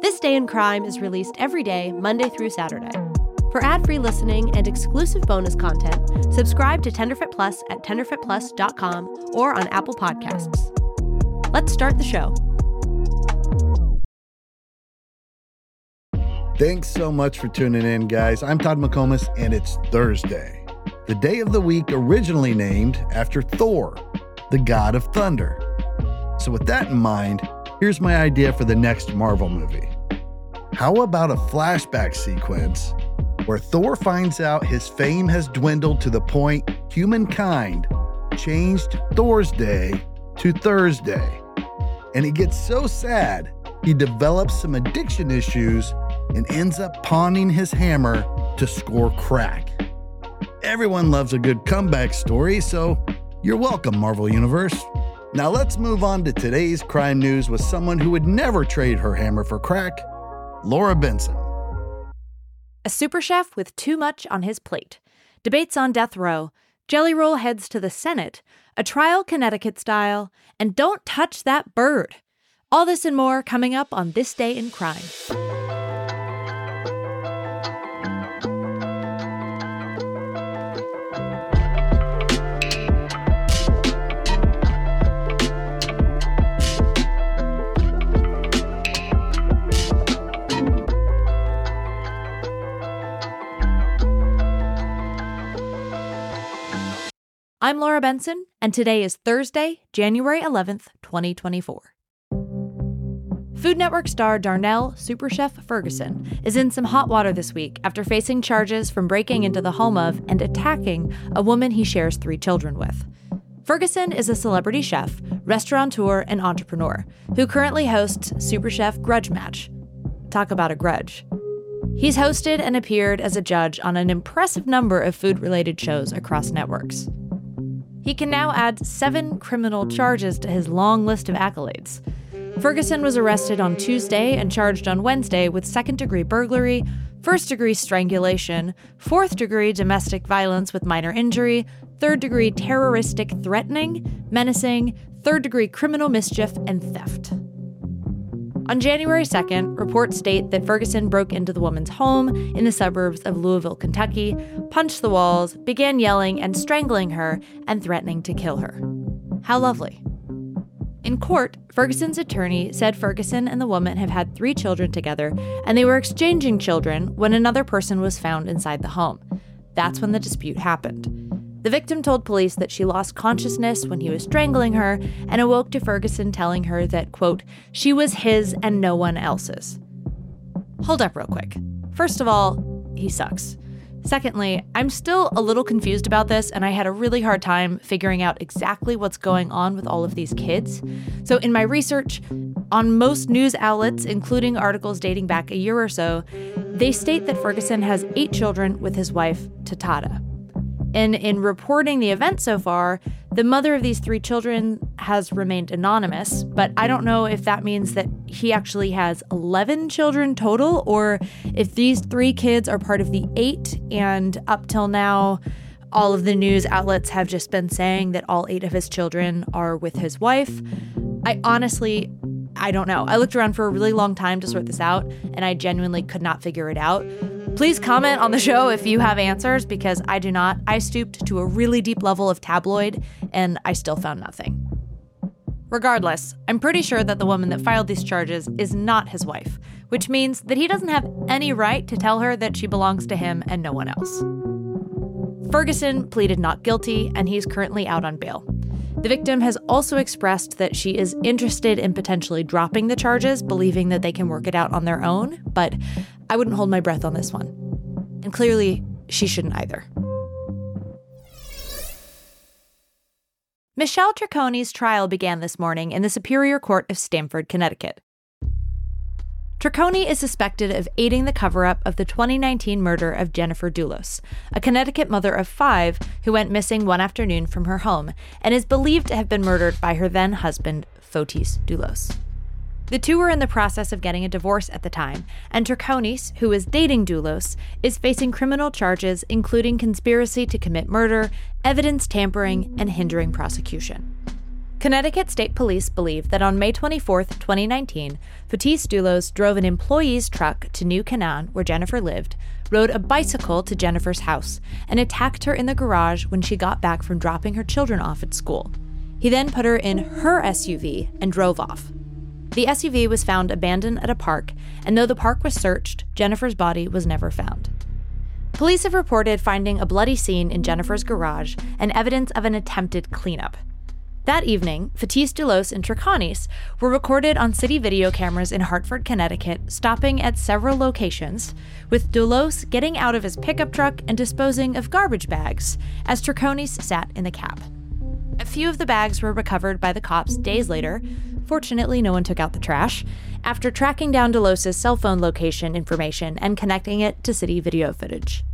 This Day in Crime is released every day, Monday through Saturday. For ad-free listening and exclusive bonus content, subscribe to Tenderfoot Plus at tenderfootplus.com or on Apple Podcasts. Let's start the show. Thanks so much for tuning in, guys. I'm Todd McComas, and it's Thursday, the day of the week originally named after Thor, the god of thunder. So, with that in mind, here's my idea for the next Marvel movie. How about a flashback sequence where Thor finds out his fame has dwindled to the point humankind changed Thor's Day to Thursday? And he gets so sad, he develops some addiction issues and ends up pawning his hammer to score crack. Everyone loves a good comeback story, so you're welcome, Marvel Universe. Now let's move on to today's crime news with someone who would never trade her hammer for crack, Laura Benson. A super chef with too much on his plate. Debates on death row. Jelly roll heads to the Senate. A trial Connecticut style. And don't touch that bird. All this and more coming up on This Day in Crime. I'm Laura Benson, and today is Thursday, January 11th, 2024. Food Network star Darnell Superchef Ferguson is in some hot water this week after facing charges from breaking into the home of and attacking a woman he shares three children with. Ferguson is a celebrity chef, restaurateur, and entrepreneur who currently hosts Superchef Grudge Match. Talk about a grudge. He's hosted and appeared as a judge on an impressive number of food related shows across networks. He can now add seven criminal charges to his long list of accolades. Ferguson was arrested on Tuesday and charged on Wednesday with second degree burglary, first degree strangulation, fourth degree domestic violence with minor injury, third degree terroristic threatening, menacing, third degree criminal mischief, and theft. On January 2nd, reports state that Ferguson broke into the woman's home in the suburbs of Louisville, Kentucky, punched the walls, began yelling and strangling her, and threatening to kill her. How lovely. In court, Ferguson's attorney said Ferguson and the woman have had three children together, and they were exchanging children when another person was found inside the home. That's when the dispute happened. The victim told police that she lost consciousness when he was strangling her and awoke to Ferguson telling her that, quote, she was his and no one else's. Hold up real quick. First of all, he sucks. Secondly, I'm still a little confused about this, and I had a really hard time figuring out exactly what's going on with all of these kids. So, in my research, on most news outlets, including articles dating back a year or so, they state that Ferguson has eight children with his wife, Tatada. And in reporting the event so far, the mother of these three children has remained anonymous, but I don't know if that means that he actually has 11 children total or if these three kids are part of the eight. And up till now, all of the news outlets have just been saying that all eight of his children are with his wife. I honestly, I don't know. I looked around for a really long time to sort this out, and I genuinely could not figure it out. Please comment on the show if you have answers because I do not. I stooped to a really deep level of tabloid and I still found nothing. Regardless, I'm pretty sure that the woman that filed these charges is not his wife, which means that he doesn't have any right to tell her that she belongs to him and no one else. Ferguson pleaded not guilty and he's currently out on bail. The victim has also expressed that she is interested in potentially dropping the charges, believing that they can work it out on their own, but I wouldn't hold my breath on this one. And clearly, she shouldn't either. Michelle Troconis' trial began this morning in the Superior Court of Stamford, Connecticut. Troconis is suspected of aiding the cover up of the 2019 murder of Jennifer Dulos, a Connecticut mother of five who went missing one afternoon from her home and is believed to have been murdered by her then husband, Fotis Dulos. The two were in the process of getting a divorce at the time, and Troconis, who is dating Dulos, is facing criminal charges including conspiracy to commit murder, evidence tampering, and hindering prosecution. Connecticut State Police believe that on May 24, 2019, Fotis Dulos drove an employee's truck to New Canaan, where Jennifer lived, rode a bicycle to Jennifer's house, and attacked her in the garage when she got back from dropping her children off at school. He then put her in her SUV and drove off. The SUV was found abandoned at a park, and though the park was searched, Jennifer's body was never found. Police have reported finding a bloody scene in Jennifer's garage and evidence of an attempted cleanup. That evening, Fotis Dulos and Troconis were recorded on city video cameras in Hartford, Connecticut, stopping at several locations, with Dulos getting out of his pickup truck and disposing of garbage bags as Troconis sat in the cab. A few of the bags were recovered by the cops days later. Fortunately, no one took out the trash after tracking down Dulos' cell phone location information and connecting it to city video footage.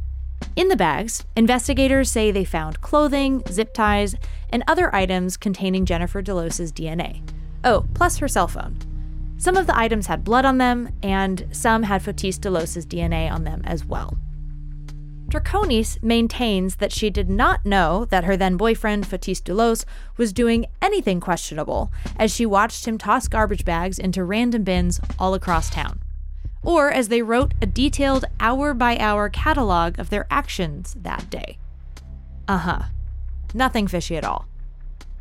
In the bags, investigators say they found clothing, zip ties, and other items containing Jennifer Dulos' DNA. Oh, plus her cell phone. Some of the items had blood on them, and some had Fotis Dulos' DNA on them as well. Troconis maintains that she did not know that her then boyfriend, Fotis Dulos, was doing anything questionable as she watched him toss garbage bags into random bins all across town or as they wrote a detailed hour by hour catalog of their actions that day. Uh huh. Nothing fishy at all.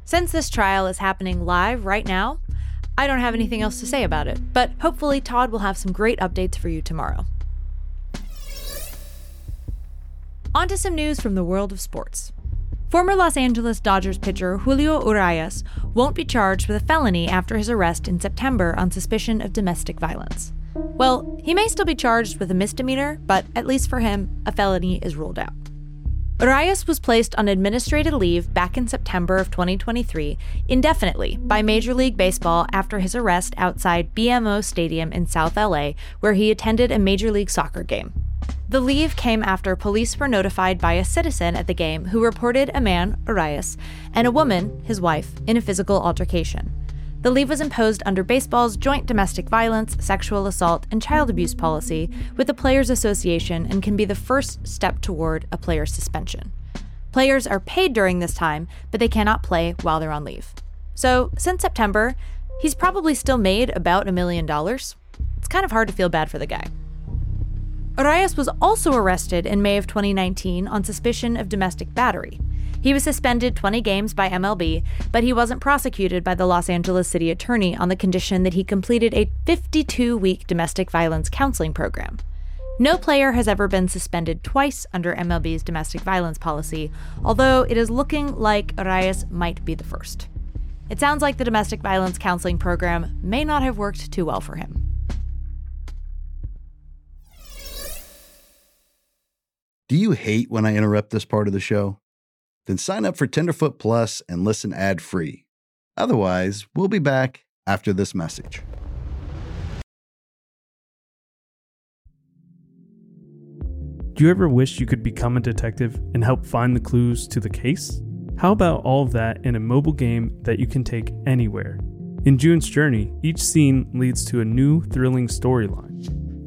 Since this trial is happening live right now, I don't have anything else to say about it, but hopefully Todd will have some great updates for you tomorrow. On to some news from the world of sports. Former Los Angeles Dodgers pitcher Julio Urias won't be charged with a felony after his arrest in September on suspicion of domestic violence. Well, he may still be charged with a misdemeanor, but at least for him, a felony is ruled out. Urias was placed on administrative leave back in September of 2023 indefinitely by Major League Baseball after his arrest outside BMO Stadium in South LA, where he attended a Major League Soccer game. The leave came after police were notified by a citizen at the game who reported a man, Urias, and a woman, his wife, in a physical altercation. The leave was imposed under baseball's joint domestic violence, sexual assault, and child abuse policy with the Players Association and can be the first step toward a player's suspension. Players are paid during this time, but they cannot play while they're on leave. So, since September, he's probably still made about a million dollars. It's kind of hard to feel bad for the guy. Urias was also arrested in May of 2019 on suspicion of domestic battery. He was suspended 20 games by MLB, but he wasn't prosecuted by the Los Angeles City Attorney on the condition that he completed a 52 week domestic violence counseling program. No player has ever been suspended twice under MLB's domestic violence policy, although it is looking like Urias might be the first. It sounds like the domestic violence counseling program may not have worked too well for him. Do you hate when I interrupt this part of the show? Then sign up for Tenderfoot Plus and listen ad free. Otherwise, we'll be back after this message. Do you ever wish you could become a detective and help find the clues to the case? How about all of that in a mobile game that you can take anywhere? In June's Journey, each scene leads to a new, thrilling storyline.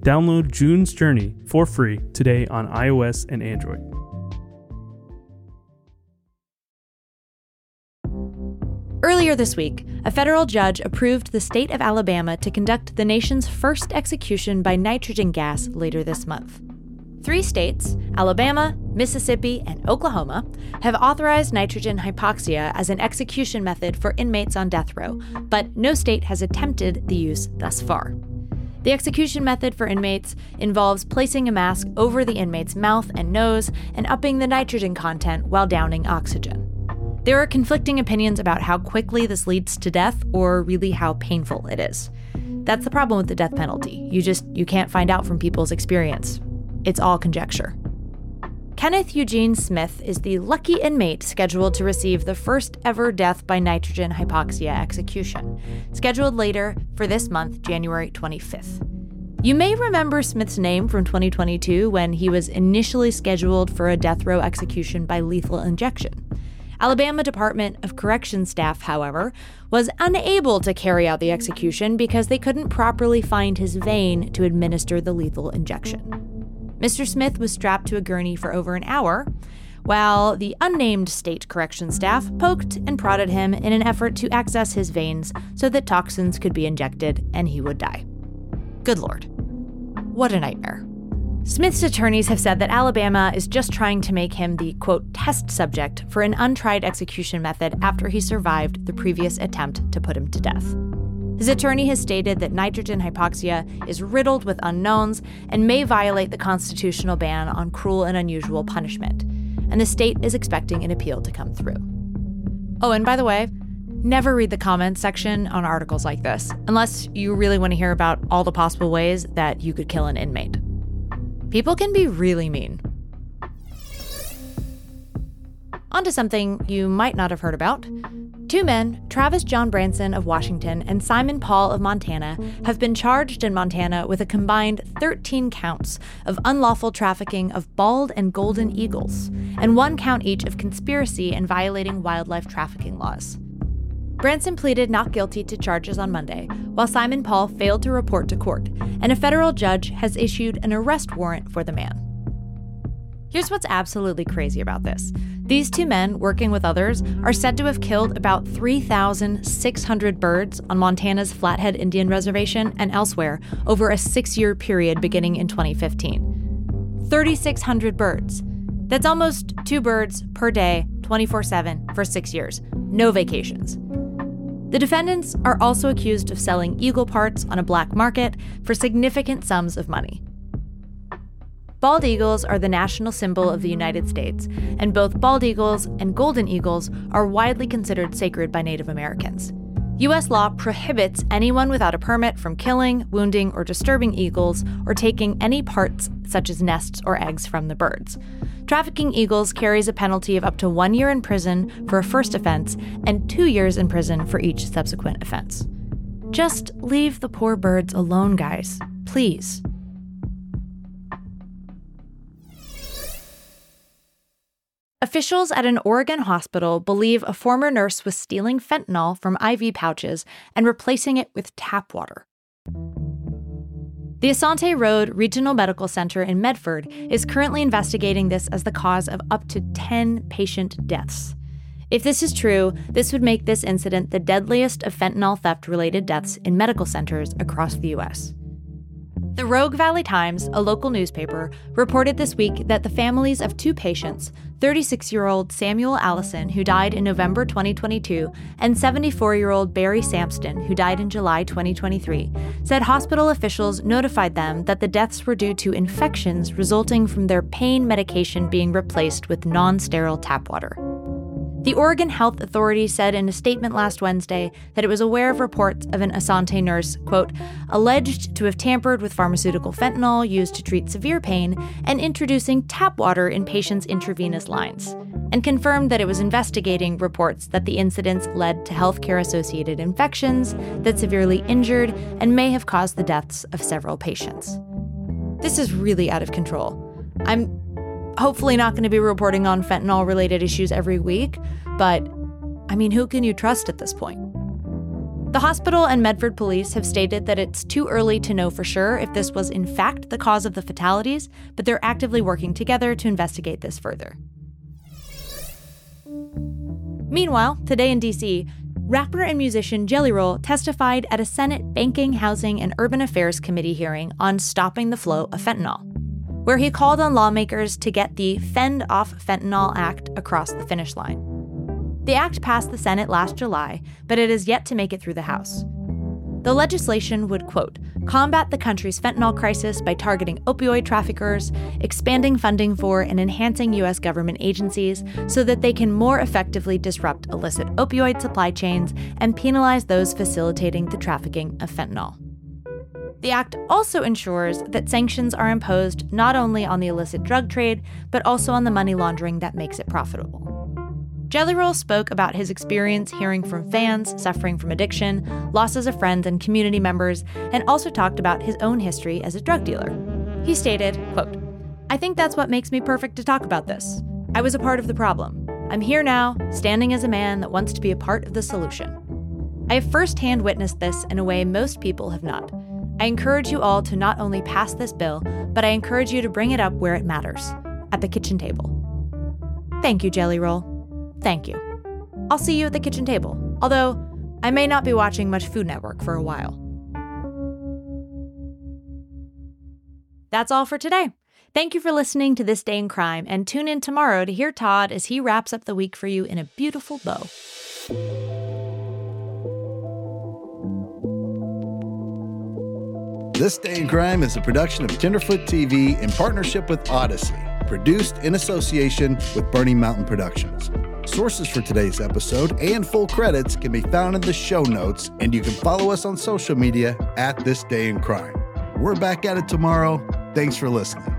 Download June's Journey for free today on iOS and Android. Earlier this week, a federal judge approved the state of Alabama to conduct the nation's first execution by nitrogen gas later this month. Three states, Alabama, Mississippi, and Oklahoma, have authorized nitrogen hypoxia as an execution method for inmates on death row, but no state has attempted the use thus far. The execution method for inmates involves placing a mask over the inmate's mouth and nose and upping the nitrogen content while downing oxygen. There are conflicting opinions about how quickly this leads to death or really how painful it is. That's the problem with the death penalty. You just you can't find out from people's experience. It's all conjecture. Kenneth Eugene Smith is the lucky inmate scheduled to receive the first ever death by nitrogen hypoxia execution, scheduled later for this month, January 25th. You may remember Smith's name from 2022 when he was initially scheduled for a death row execution by lethal injection. Alabama Department of Corrections staff, however, was unable to carry out the execution because they couldn't properly find his vein to administer the lethal injection. Mr. Smith was strapped to a gurney for over an hour, while the unnamed state correction staff poked and prodded him in an effort to access his veins so that toxins could be injected and he would die. Good lord. What a nightmare. Smith's attorneys have said that Alabama is just trying to make him the quote test subject for an untried execution method after he survived the previous attempt to put him to death. His attorney has stated that nitrogen hypoxia is riddled with unknowns and may violate the constitutional ban on cruel and unusual punishment, and the state is expecting an appeal to come through. Oh, and by the way, never read the comments section on articles like this unless you really want to hear about all the possible ways that you could kill an inmate. People can be really mean. On to something you might not have heard about. Two men, Travis John Branson of Washington and Simon Paul of Montana, have been charged in Montana with a combined 13 counts of unlawful trafficking of bald and golden eagles, and one count each of conspiracy and violating wildlife trafficking laws. Branson pleaded not guilty to charges on Monday, while Simon Paul failed to report to court, and a federal judge has issued an arrest warrant for the man. Here's what's absolutely crazy about this these two men, working with others, are said to have killed about 3,600 birds on Montana's Flathead Indian Reservation and elsewhere over a six year period beginning in 2015. 3,600 birds. That's almost two birds per day, 24 7, for six years. No vacations. The defendants are also accused of selling eagle parts on a black market for significant sums of money. Bald eagles are the national symbol of the United States, and both bald eagles and golden eagles are widely considered sacred by Native Americans. U.S. law prohibits anyone without a permit from killing, wounding, or disturbing eagles or taking any parts, such as nests or eggs, from the birds. Trafficking eagles carries a penalty of up to one year in prison for a first offense and two years in prison for each subsequent offense. Just leave the poor birds alone, guys. Please. Officials at an Oregon hospital believe a former nurse was stealing fentanyl from IV pouches and replacing it with tap water. The Asante Rogue Regional Medical Center in Medford is currently investigating this as the cause of up to 10 patient deaths. If this is true, this would make this incident the deadliest of fentanyl theft related deaths in medical centers across the U.S. The Rogue Valley Times, a local newspaper, reported this week that the families of two patients, 36 year old Samuel Allison, who died in November 2022, and 74 year old Barry Sampson, who died in July 2023, said hospital officials notified them that the deaths were due to infections resulting from their pain medication being replaced with non sterile tap water. The Oregon Health Authority said in a statement last Wednesday that it was aware of reports of an Asante nurse, quote, alleged to have tampered with pharmaceutical fentanyl used to treat severe pain and introducing tap water in patients' intravenous lines, and confirmed that it was investigating reports that the incidents led to healthcare associated infections that severely injured and may have caused the deaths of several patients. This is really out of control. I'm hopefully not going to be reporting on fentanyl related issues every week, but I mean, who can you trust at this point? The hospital and Medford police have stated that it's too early to know for sure if this was in fact the cause of the fatalities, but they're actively working together to investigate this further. Meanwhile, today in DC, rapper and musician Jelly Roll testified at a Senate Banking, Housing, and Urban Affairs Committee hearing on stopping the flow of fentanyl. Where he called on lawmakers to get the Fend Off Fentanyl Act across the finish line. The act passed the Senate last July, but it is yet to make it through the House. The legislation would, quote, combat the country's fentanyl crisis by targeting opioid traffickers, expanding funding for and enhancing U.S. government agencies so that they can more effectively disrupt illicit opioid supply chains and penalize those facilitating the trafficking of fentanyl. The act also ensures that sanctions are imposed not only on the illicit drug trade, but also on the money laundering that makes it profitable. Jelly Roll spoke about his experience hearing from fans suffering from addiction, losses of friends and community members, and also talked about his own history as a drug dealer. He stated, quote, I think that's what makes me perfect to talk about this. I was a part of the problem. I'm here now, standing as a man that wants to be a part of the solution. I have firsthand witnessed this in a way most people have not. I encourage you all to not only pass this bill, but I encourage you to bring it up where it matters at the kitchen table. Thank you, Jelly Roll. Thank you. I'll see you at the kitchen table, although I may not be watching much Food Network for a while. That's all for today. Thank you for listening to This Day in Crime, and tune in tomorrow to hear Todd as he wraps up the week for you in a beautiful bow. This Day in Crime is a production of Tenderfoot TV in partnership with Audacy, produced in association with Burning Mountain Productions. Sources for today's episode and full credits can be found in the show notes, and you can follow us on social media at This Day in Crime. We're back at it tomorrow. Thanks for listening.